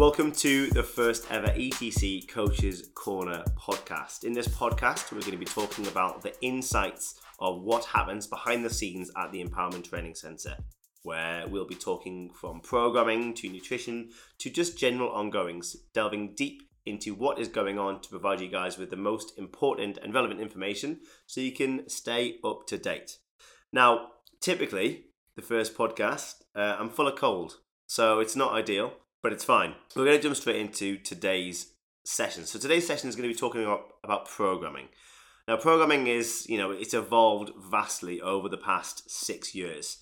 Welcome to the first ever ETC Coaches Corner podcast. In this podcast, we're going to be talking about the insights of what happens behind the scenes at the Empowerment Training Center, where we'll be talking from programming to nutrition to just general ongoings, delving deep into what is going on to provide you guys with the most important and relevant information so you can stay up to date. Now, typically, the first podcast, uh, I'm full of cold, so it's not ideal, but it's fine. We're going to jump straight into today's session. So today's session is going to be talking about, about programming. Now, programming is, you know, it's evolved vastly over the past six years.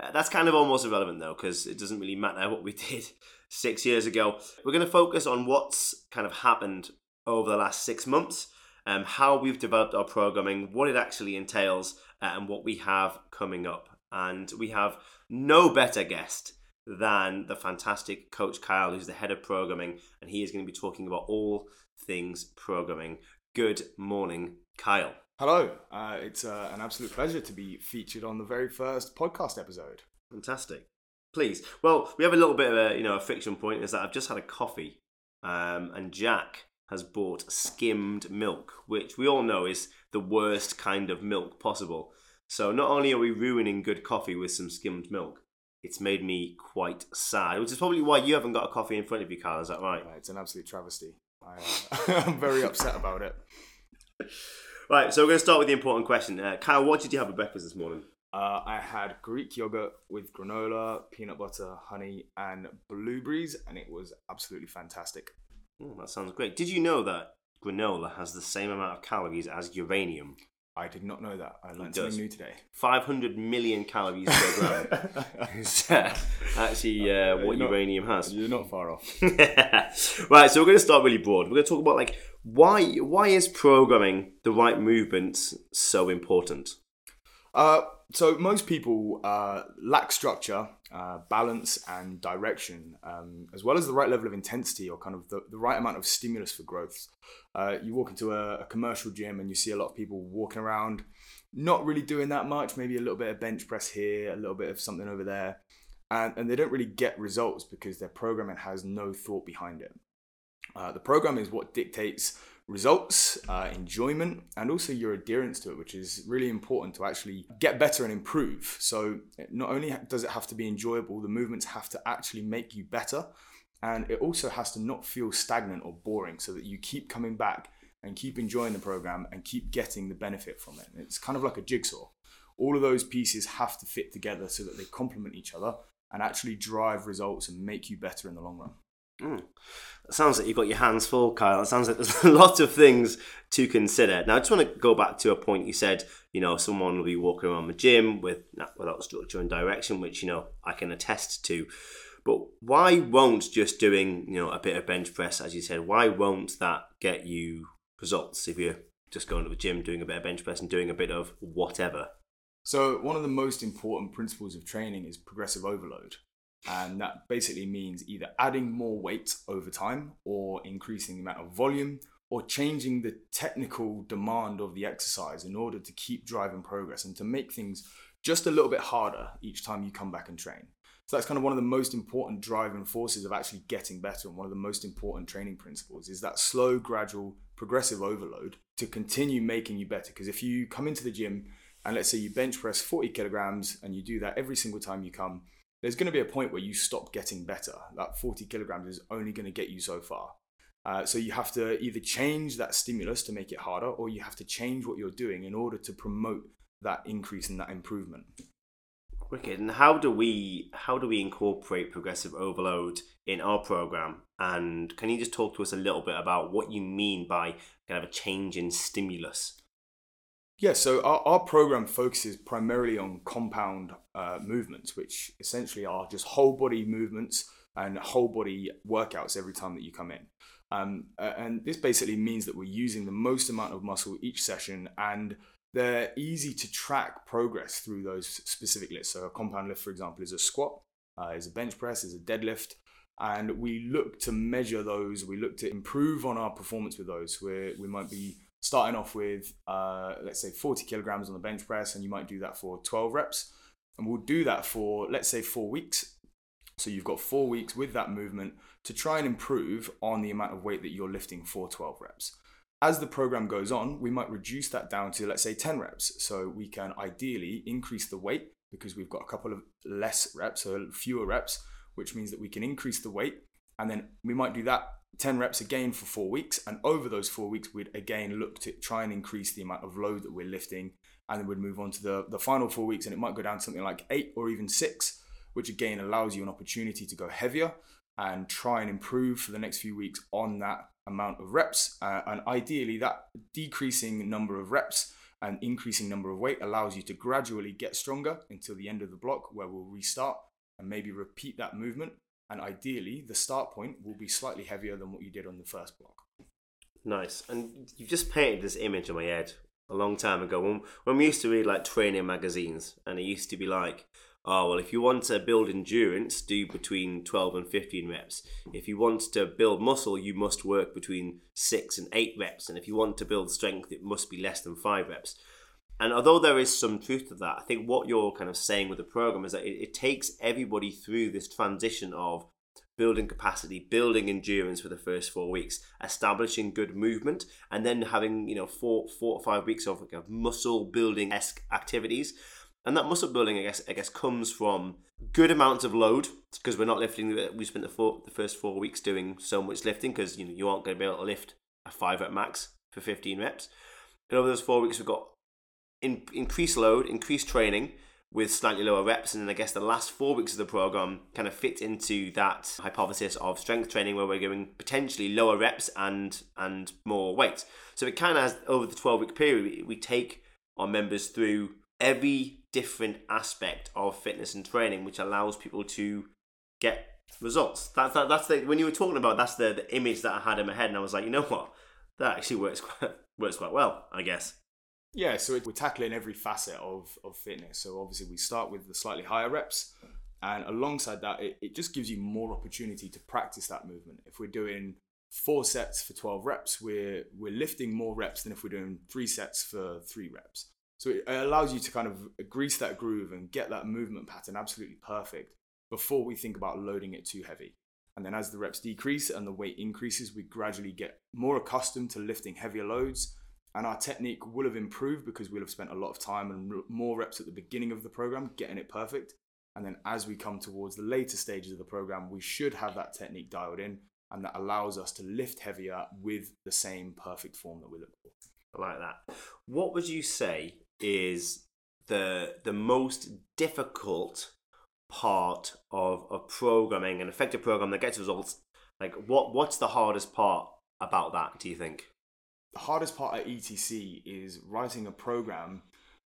Uh, that's kind of almost irrelevant though, because it doesn't really matter what we did six years ago. We're going to focus on what's kind of happened over the last six months, um, how we've developed our programming, what it actually entails, uh, and what we have coming up. And we have no better guest than the fantastic coach Kyle, who's the head of programming, and he is going to be talking about all things programming. Good morning, Kyle. Hello, uh, it's uh, an absolute pleasure to be featured on the very first podcast episode. Fantastic. Please. Well, we have a little bit of a you know a friction point is that I've just had a coffee, um, and Jack has bought skimmed milk, which we all know is the worst kind of milk possible. So not only are we ruining good coffee with some skimmed milk, it's made me quite sad, which is probably why you haven't got a coffee in front of you, Carl. Is that right? Uh, it's an absolute travesty. I, uh, I'm very upset about it. Right, so we're going to start with the important question. Uh, Kyle, what did you have for breakfast this morning? Uh, I had Greek yogurt with granola, peanut butter, honey, and blueberries, and it was absolutely fantastic. Oh, that sounds great. Did you know that granola has the same amount of calories as uranium? I did not know that. I learned something new today. 500 million calories per gram is uh, actually uh, what not- uranium has. You're not far off. right, so we're going to start really broad. We're going to talk about like why why is programming the right movements so important? Uh, so most people uh, lack structure, uh, balance, and direction, um, as well as the right level of intensity or kind of the, the right amount of stimulus for growth. Uh, you walk into a, a commercial gym and you see a lot of people walking around, not really doing that much. Maybe a little bit of bench press here, a little bit of something over there, and, and they don't really get results because their programming has no thought behind it. Uh, the program is what dictates results, uh, enjoyment, and also your adherence to it, which is really important to actually get better and improve. So, not only does it have to be enjoyable, the movements have to actually make you better, and it also has to not feel stagnant or boring so that you keep coming back and keep enjoying the program and keep getting the benefit from it. It's kind of like a jigsaw. All of those pieces have to fit together so that they complement each other and actually drive results and make you better in the long run. Mm. Sounds like you've got your hands full, Kyle. It sounds like there's a lot of things to consider. Now, I just want to go back to a point you said. You know, someone will be walking around the gym with without structure and direction, which you know I can attest to. But why won't just doing you know a bit of bench press, as you said, why won't that get you results if you're just going to the gym, doing a bit of bench press and doing a bit of whatever? So, one of the most important principles of training is progressive overload. And that basically means either adding more weight over time or increasing the amount of volume or changing the technical demand of the exercise in order to keep driving progress and to make things just a little bit harder each time you come back and train. So that's kind of one of the most important driving forces of actually getting better and one of the most important training principles is that slow, gradual, progressive overload to continue making you better. Because if you come into the gym and let's say you bench press 40 kilograms and you do that every single time you come, there's going to be a point where you stop getting better. That 40 kilograms is only going to get you so far. Uh, so you have to either change that stimulus to make it harder, or you have to change what you're doing in order to promote that increase and that improvement. Wicked. And how do we how do we incorporate progressive overload in our program? And can you just talk to us a little bit about what you mean by kind of a change in stimulus? Yeah, so our, our program focuses primarily on compound uh, movements, which essentially are just whole body movements and whole body workouts every time that you come in. Um, and this basically means that we're using the most amount of muscle each session and they're easy to track progress through those specific lifts. So a compound lift, for example, is a squat, uh, is a bench press, is a deadlift. And we look to measure those. We look to improve on our performance with those. Where we might be starting off with, uh, let's say, 40 kilograms on the bench press, and you might do that for 12 reps. And we'll do that for, let's say, four weeks. So you've got four weeks with that movement to try and improve on the amount of weight that you're lifting for 12 reps. As the program goes on, we might reduce that down to, let's say, 10 reps. So we can ideally increase the weight because we've got a couple of less reps, so fewer reps, which means that we can increase the weight. And then we might do that 10 reps again for four weeks. And over those four weeks, we'd again look to try and increase the amount of load that we're lifting. And then we'd move on to the, the final four weeks, and it might go down to something like eight or even six, which again allows you an opportunity to go heavier and try and improve for the next few weeks on that amount of reps. Uh, and ideally, that decreasing number of reps and increasing number of weight allows you to gradually get stronger until the end of the block, where we'll restart and maybe repeat that movement. And ideally, the start point will be slightly heavier than what you did on the first block. Nice. And you've just painted this image in my head a long time ago when, when we used to read like training magazines, and it used to be like, oh, well, if you want to build endurance, do between 12 and 15 reps. If you want to build muscle, you must work between six and eight reps. And if you want to build strength, it must be less than five reps. And although there is some truth to that, I think what you're kind of saying with the program is that it, it takes everybody through this transition of building capacity, building endurance for the first four weeks, establishing good movement, and then having you know four four or five weeks of, like, muscle building esque activities and that muscle building, I guess, I guess comes from good amounts of load because we're not lifting. We spent the, four, the first four weeks doing so much lifting because you know you aren't going to be able to lift a five rep max for 15 reps. And over those four weeks, we've got in, increased load, increased training with slightly lower reps. And then I guess the last four weeks of the program kind of fit into that hypothesis of strength training where we're going potentially lower reps and and more weight. So it kind of has over the 12 week period, we take our members through every different aspect of fitness and training, which allows people to get results. That's that, that's the when you were talking about that's the, the image that I had in my head, and I was like, you know what, that actually works quite works quite well, I guess. Yeah, so it, we're tackling every facet of of fitness. So obviously we start with the slightly higher reps, and alongside that, it, it just gives you more opportunity to practice that movement. If we're doing four sets for 12 reps, we're we're lifting more reps than if we're doing three sets for three reps. So it allows you to kind of grease that groove and get that movement pattern absolutely perfect before we think about loading it too heavy. And then as the reps decrease and the weight increases, we gradually get more accustomed to lifting heavier loads. And our technique will have improved because we'll have spent a lot of time and more reps at the beginning of the program getting it perfect. And then as we come towards the later stages of the program, we should have that technique dialed in and that allows us to lift heavier with the same perfect form that we look for. I like that. What would you say is the the most difficult part of a programming an effective program that gets results. Like what what's the hardest part about that do you think? The hardest part at etc is writing a program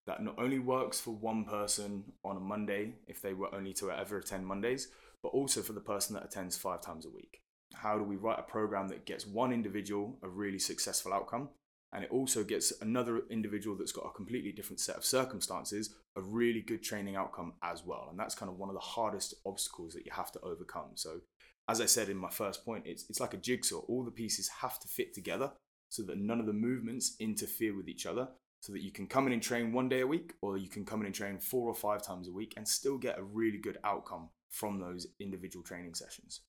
that not only works for one person on a monday if they were only to ever attend mondays but also for the person that attends five times a week. How do we write a program that gets one individual a really successful outcome and it also gets another individual that's got a completely different set of circumstances a really good training outcome as well. And that's kind of one of the hardest obstacles that you have to overcome. So as i said in my first point it's, it's like a jigsaw. All the pieces have to fit together so that none of the movements interfere with each other so that you can come in and train one day a week or you can come in and train four or five times a week and still get a really good outcome from those individual training sessions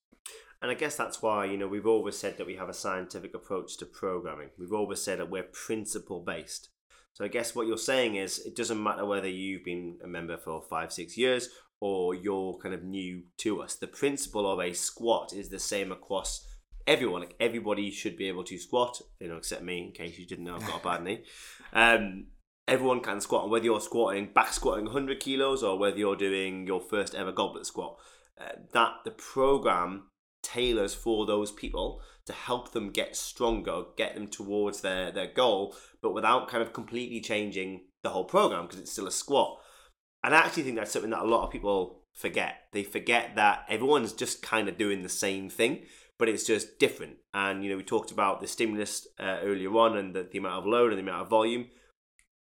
and I guess that's why, you know, we've always said that we have a scientific approach to programming. We've always said that we're principle based. So I guess what you're saying is it doesn't matter whether you've been a member for five, six years or you're kind of new to us. The principle of a squat is the same across everyone. Like everybody should be able to squat, you know, except me, in case you didn't know I've got a bad knee. Um, everyone can squat, and whether you're squatting back squatting 100 kilos or whether you're doing your first ever goblet squat, uh, that the program tailors for those people to help them get stronger, get them towards their, their goal, but without kind of completely changing the whole program because it's still a squat. And I actually think that's something that a lot of people forget. They forget that everyone's just kind of doing the same thing, but it's just different. And, you know, we talked about the stimulus uh, earlier on and the, the amount of load and the amount of volume.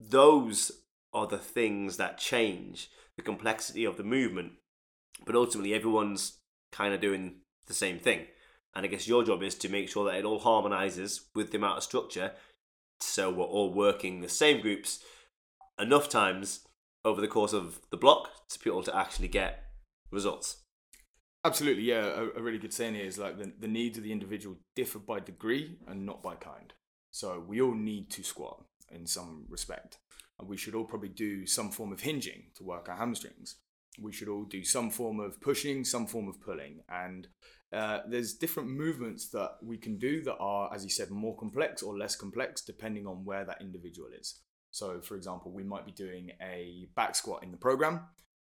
Those are the things that change the complexity of the movement. But ultimately, everyone's kind of doing the same thing. And I guess your job is to make sure that it all harmonizes with the amount of structure so we're all working the same groups enough times over the course of the block to be able to actually get results. Absolutely, yeah. A, a, really good saying here is like the, the needs of the individual differ by degree and not by kind. So we all need to squat in some respect. And we should all probably do some form of hinging to work our hamstrings. We should all do some form of pushing, some form of pulling. And uh, there's different movements that we can do that are, as you said, more complex or less complex depending on where that individual is. So, for example, we might be doing a back squat in the program.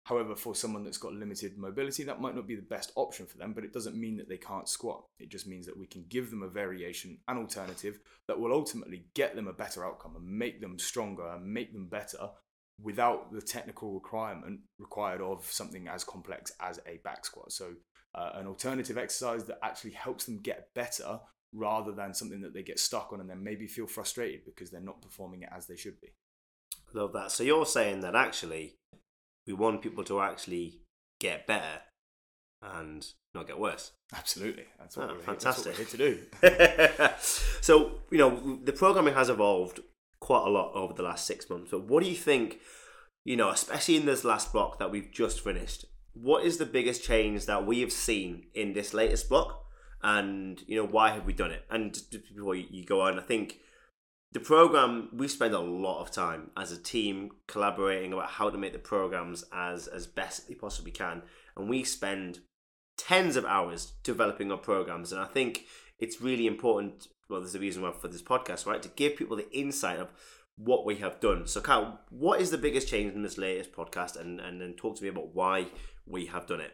However, for someone that's got limited mobility, that might not be the best option for them, but it doesn't mean that they can't squat. It just means that we can give them a variation, an alternative that will ultimately get them a better outcome and make them stronger and make them better without the technical requirement required of something as complex as a back squat. So, uh, an alternative exercise that actually helps them get better rather than something that they get stuck on and then maybe feel frustrated because they're not performing it as they should be. Love that. So you're saying that actually we want people to actually get better and not get worse. Absolutely. That's what, ah, oh, we're, fantastic. Here, that's what we're here to do. so, you know, the programming has evolved quite a lot over the last six months. But what do you think, you know, especially in this last block that we've just finished, what is the biggest change that we have seen in this latest block? and you know why have we done it? And before you go on, I think the program we spend a lot of time as a team collaborating about how to make the programs as as best they possibly can, and we spend tens of hours developing our programs. And I think it's really important. Well, there's a reason why for this podcast, right? To give people the insight of what we have done. So, Kyle, what is the biggest change in this latest podcast? And and then talk to me about why we have done it.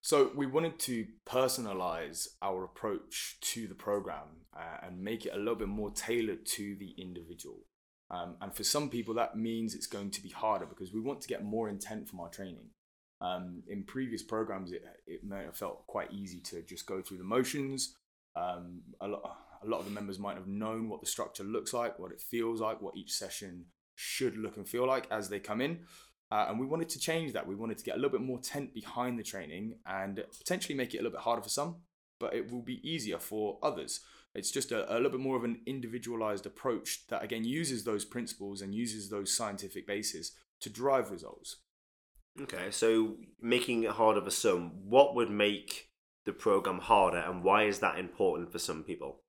So we wanted to personalize our approach to the program uh, and make it a little bit more tailored to the individual. Um, and for some people, that means it's going to be harder because we want to get more intent from our training. Um, in previous programs, it, it may have felt quite easy to just go through the motions. Um, a, lot, a lot of the members might have known what the structure looks like, what it feels like, what each session should look and feel like as they come in. Uh, and we wanted to change that. We wanted to get a little bit more tent behind the training and potentially make it a little bit harder for some, but it will be easier for others. It's just a, a little bit more of an individualized approach that, again, uses those principles and uses those scientific bases to drive results. Okay, so making it harder for some, what would make the program harder and why is that important for some people?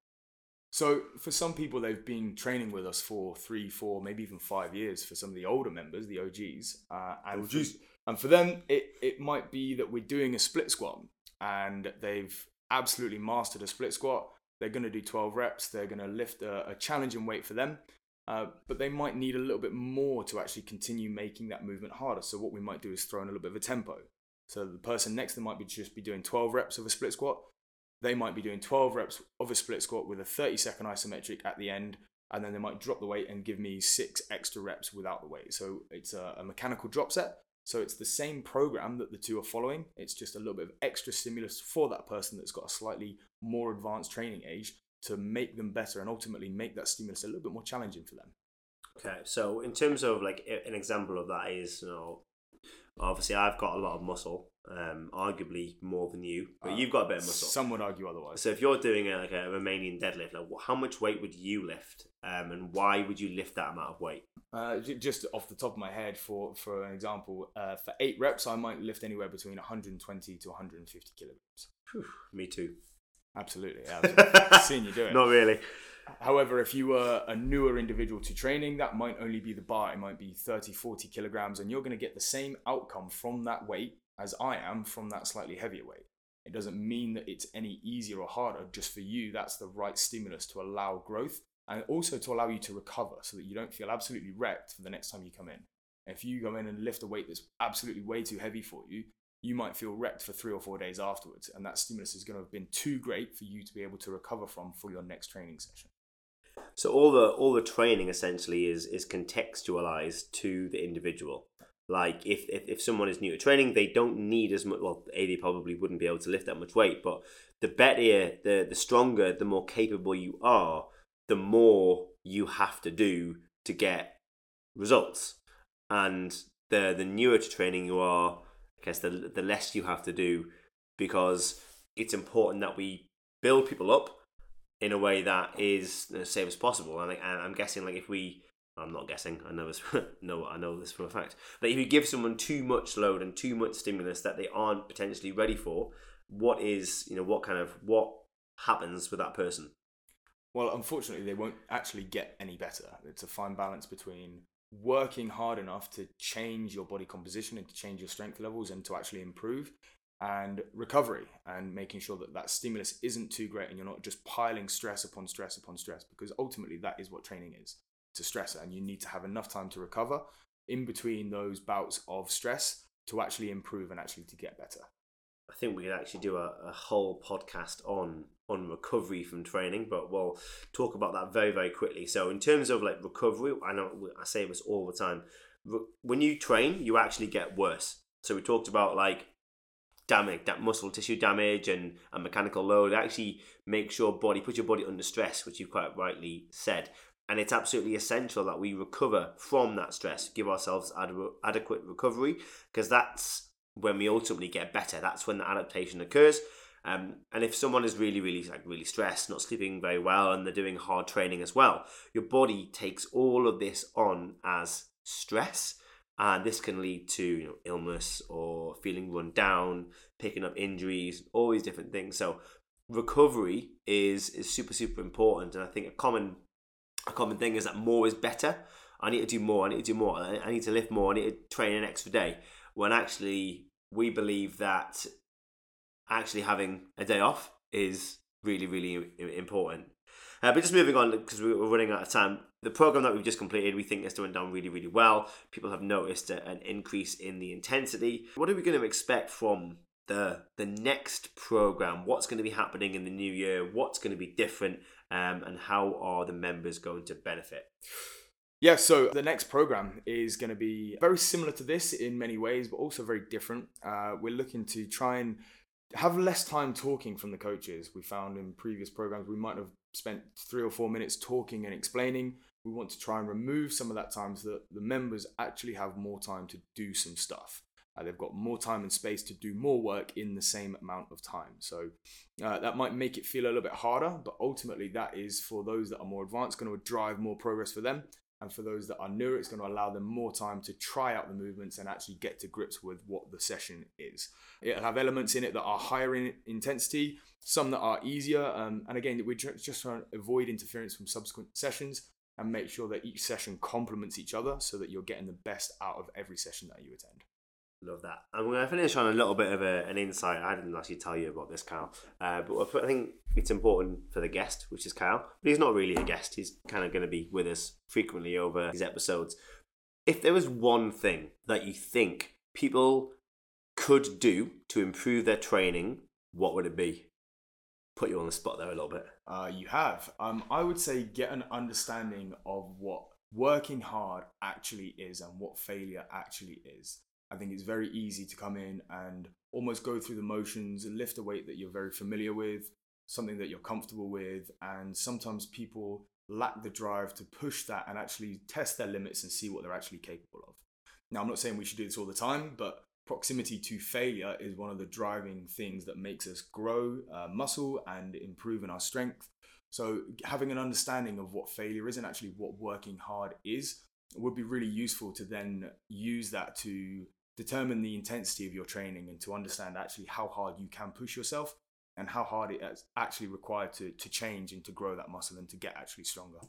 So for some people, they've been training with us for three, four, maybe even five years. For some of the older members, the OGs, uh, and OGs. For, and for them, it it might be that we're doing a split squat, and they've absolutely mastered a split squat. They're going to do 12 reps. They're going to lift a, a challenging weight for them, uh, but they might need a little bit more to actually continue making that movement harder. So what we might do is throw in a little bit of a tempo. So the person next to them might be just be doing 12 reps of a split squat they might be doing 12 reps of a split squat with a 30 second isometric at the end and then they might drop the weight and give me six extra reps without the weight. So it's a, a, mechanical drop set. So it's the same program that the two are following. It's just a little bit of extra stimulus for that person that's got a slightly more advanced training age to make them better and ultimately make that stimulus a little bit more challenging for them. Okay so in terms of like an example of that is you know obviously i've got a lot of muscle um, arguably more than you, but uh, you've got a bit of muscle. Some would argue otherwise. So if you're doing a, like a Romanian deadlift, like how much weight would you lift, um, and why would you lift that amount of weight? Uh, just off the top of my head, for for an example, uh, for eight reps, I might lift anywhere between 120 to 150 kilograms. Whew, me too. Absolutely, yeah. Seeing you do it. Not really. However, if you were a newer individual to training, that might only be the bar. It might be 30, 40 kilograms, and you're going to get the same outcome from that weight as I am from that slightly heavier weight. It doesn't mean that it's any easier or harder. Just for you, that's the right stimulus to allow growth and also to allow you to recover so that you don't feel absolutely wrecked for the next time you come in. If you go in and lift a weight that's absolutely way too heavy for you, you might feel wrecked for three or four days afterwards. And that stimulus is going to have been too great for you to be able to recover from for your next training session. So all the all the training essentially is is contextualized to the individual. Like if, if, if someone is new to training, they don't need as much. Well, a they probably wouldn't be able to lift that much weight, but the better, the the stronger, the more capable you are, the more you have to do to get results. And the the newer to training you are, I guess the the less you have to do, because it's important that we build people up in a way that is as safe as possible. And, I, I'm guessing like if we I'm not guessing. I know this. no, I know this for a fact. That if you give someone too much load and too much stimulus that they aren't potentially ready for, what is you know what kind of what happens with that person? Well, unfortunately, they won't actually get any better. It's a fine balance between working hard enough to change your body composition and to change your strength levels and to actually improve and recovery and making sure that that stimulus isn't too great and you're not just piling stress upon stress upon stress because ultimately that is what training is to stress and you need to have enough time to recover in between those bouts of stress to actually improve and actually to get better I think we could actually do a, a whole podcast on on recovery from training, but we'll talk about that very very quickly. So in terms of like recovery, I know I say this all the time. When you train, you actually get worse. So we talked about like damage, that muscle tissue damage and, and mechanical load. Actually makes your body put your body under stress, which you quite rightly said. And it's absolutely essential that we recover from that stress, give ourselves ad- adequate recovery, because that's when we ultimately get better. That's when the adaptation occurs. Um, and if someone is really, really like really stressed, not sleeping very well, and they're doing hard training as well, your body takes all of this on as stress, and this can lead to you know, illness or feeling run down, picking up injuries, all these different things. So recovery is is super super important, and I think a common a common thing is that more is better. I need to do more. I need to do more. I need to lift more. I need to train an extra day. When actually we believe that actually having a day off is really, really important. Uh, but just moving on, because we're running out of time, the program that we've just completed, we think is doing down really, really well. People have noticed an increase in the intensity. What are we going to expect from the the next program? What's going to be happening in the new year? What's going to be different? Um, and how are the members going to benefit? Yeah, so the next program is going to be very similar to this in many ways, but also very different. Uh, we're looking to try and have less time talking from the coaches. We found in previous programs we might have spent three or four minutes talking and explaining. We want to try and remove some of that time so that the members actually have more time to do some stuff. Uh, they've got more time and space to do more work in the same amount of time. So uh, that might make it feel a little bit harder, but ultimately, that is for those that are more advanced, going to drive more progress for them and for those that are newer, it's going to allow them more time to try out the movements and actually get to grips with what the session is. It'll have elements in it that are higher in intensity, some that are easier. Um, and again, we're just trying to avoid interference from subsequent sessions and make sure that each session complements each other so that you're getting the best out of every session that you attend. Love that. I'm going to finish on a little bit of a, an insight. I didn't actually tell you about this, Kyle, uh, but I think it's important for the guest, which is Kyle. But he's not really a guest. He's kind of going to be with us frequently over these episodes. If there was one thing that you think people could do to improve their training, what would it be? Put you on the spot there a little bit. Uh, you have. Um, I would say get an understanding of what working hard actually is and what failure actually is. I think it's very easy to come in and almost go through the motions and lift a weight that you're very familiar with, something that you're comfortable with. And sometimes people lack the drive to push that and actually test their limits and see what they're actually capable of. Now, I'm not saying we should do this all the time, but proximity to failure is one of the driving things that makes us grow uh, muscle and improve in our strength. So, having an understanding of what failure is and actually what working hard is would be really useful to then use that to determine the intensity of your training and to understand actually how hard you can push yourself and how hard it is actually required to, to change and to grow that muscle and to get actually stronger.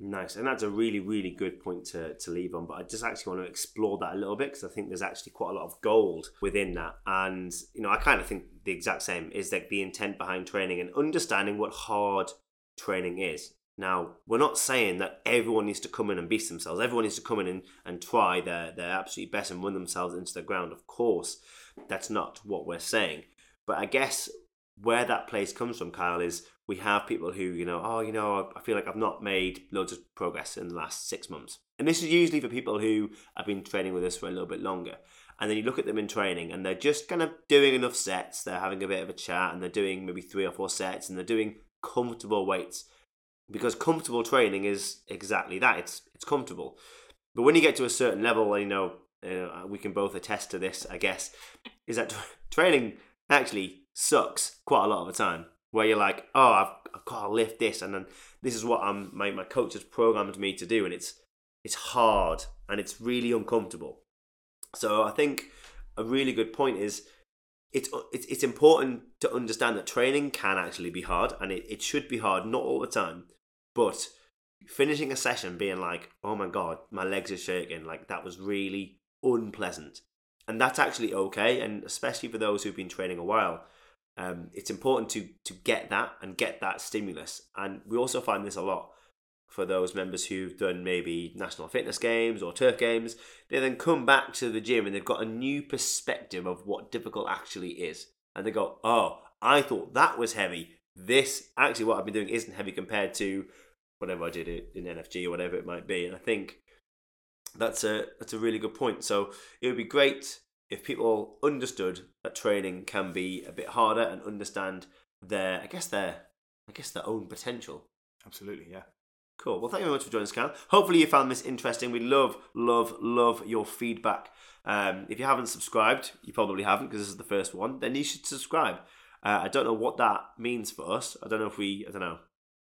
Nice, and that's a really, really good point to, to leave on. But I just actually want to explore that a little bit because I think there's actually quite a lot of gold within that. And you know, I kind of think the exact same is like the intent behind training and understanding what hard training is. Now, we're not saying that everyone needs to come in and beast themselves. Everyone needs to come in and, and try their, their absolute best and run themselves into the ground. Of course, that's not what we're saying. But I guess where that place comes from, Kyle, is we have people who, you know, oh, you know, I feel like I've not made loads of progress in the last six months. And this is usually for people who have been training with us for a little bit longer. And then you look at them in training and they're just kind of doing enough sets. They're having a bit of a chat and they're doing maybe three or four sets and they're doing comfortable weights because comfortable training is exactly that. It's it's comfortable, but when you get to a certain level, you know, uh, we can both attest to this. I guess is that training actually sucks quite a lot of the time. Where you're like, oh, I've, I've got to lift this, and then this is what I'm my my coach has programmed me to do, and it's it's hard and it's really uncomfortable. So I think a really good point is it's it's, it's important to understand that training can actually be hard and it, it should be hard not all the time but finishing a session being like oh my god my legs are shaking like that was really unpleasant. And that's actually okay and especially for those who've been training a while um, it's important to to get that and get that stimulus. And we also find this a lot for those members who've done maybe national fitness games or turf games. They then come back to the gym and they've got a new perspective of what difficult actually is. And they go oh i thought that was heavy this actually what i've been doing isn't heavy compared to whatever i did in nfg or whatever it might be and i think that's a that's a really good point so it would be great if people understood that training can be a bit harder and understand their i guess their i guess their own potential absolutely yeah Cool. Well, thank you very much for joining us, Cal. Hopefully, you found this interesting. We love, love, love your feedback. Um, if you haven't subscribed, you probably haven't because this is the first one. Then you should subscribe. Uh, I don't know what that means for us. I don't know if we. I don't know.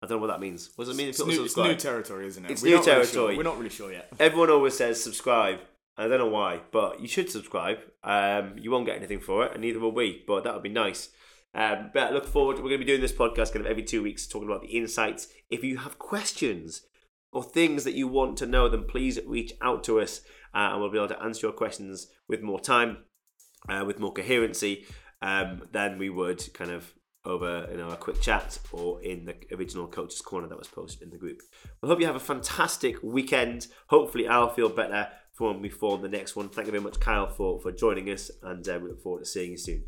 I don't know what that means. What does it mean if people new, subscribe? It's new territory, isn't it? It's We're new territory. Really sure. We're not really sure yet. Everyone always says subscribe. I don't know why, but you should subscribe. Um, you won't get anything for it, and neither will we. But that would be nice. Um, but I look forward. We're going to be doing this podcast kind of every two weeks, talking about the insights. If you have questions or things that you want to know, then please reach out to us, uh, and we'll be able to answer your questions with more time, uh, with more coherency um, than we would kind of over in our quick chat or in the original coaches corner that was posted in the group. I hope you have a fantastic weekend. Hopefully, I'll feel better for when we form the next one. Thank you very much, Kyle, for for joining us, and uh, we look forward to seeing you soon.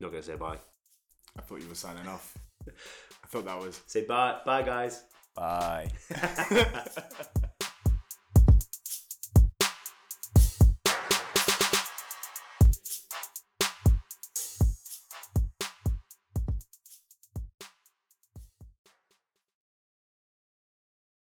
Not gonna say bye. I thought you were signing off. I thought that was say bye, bye, guys. Bye.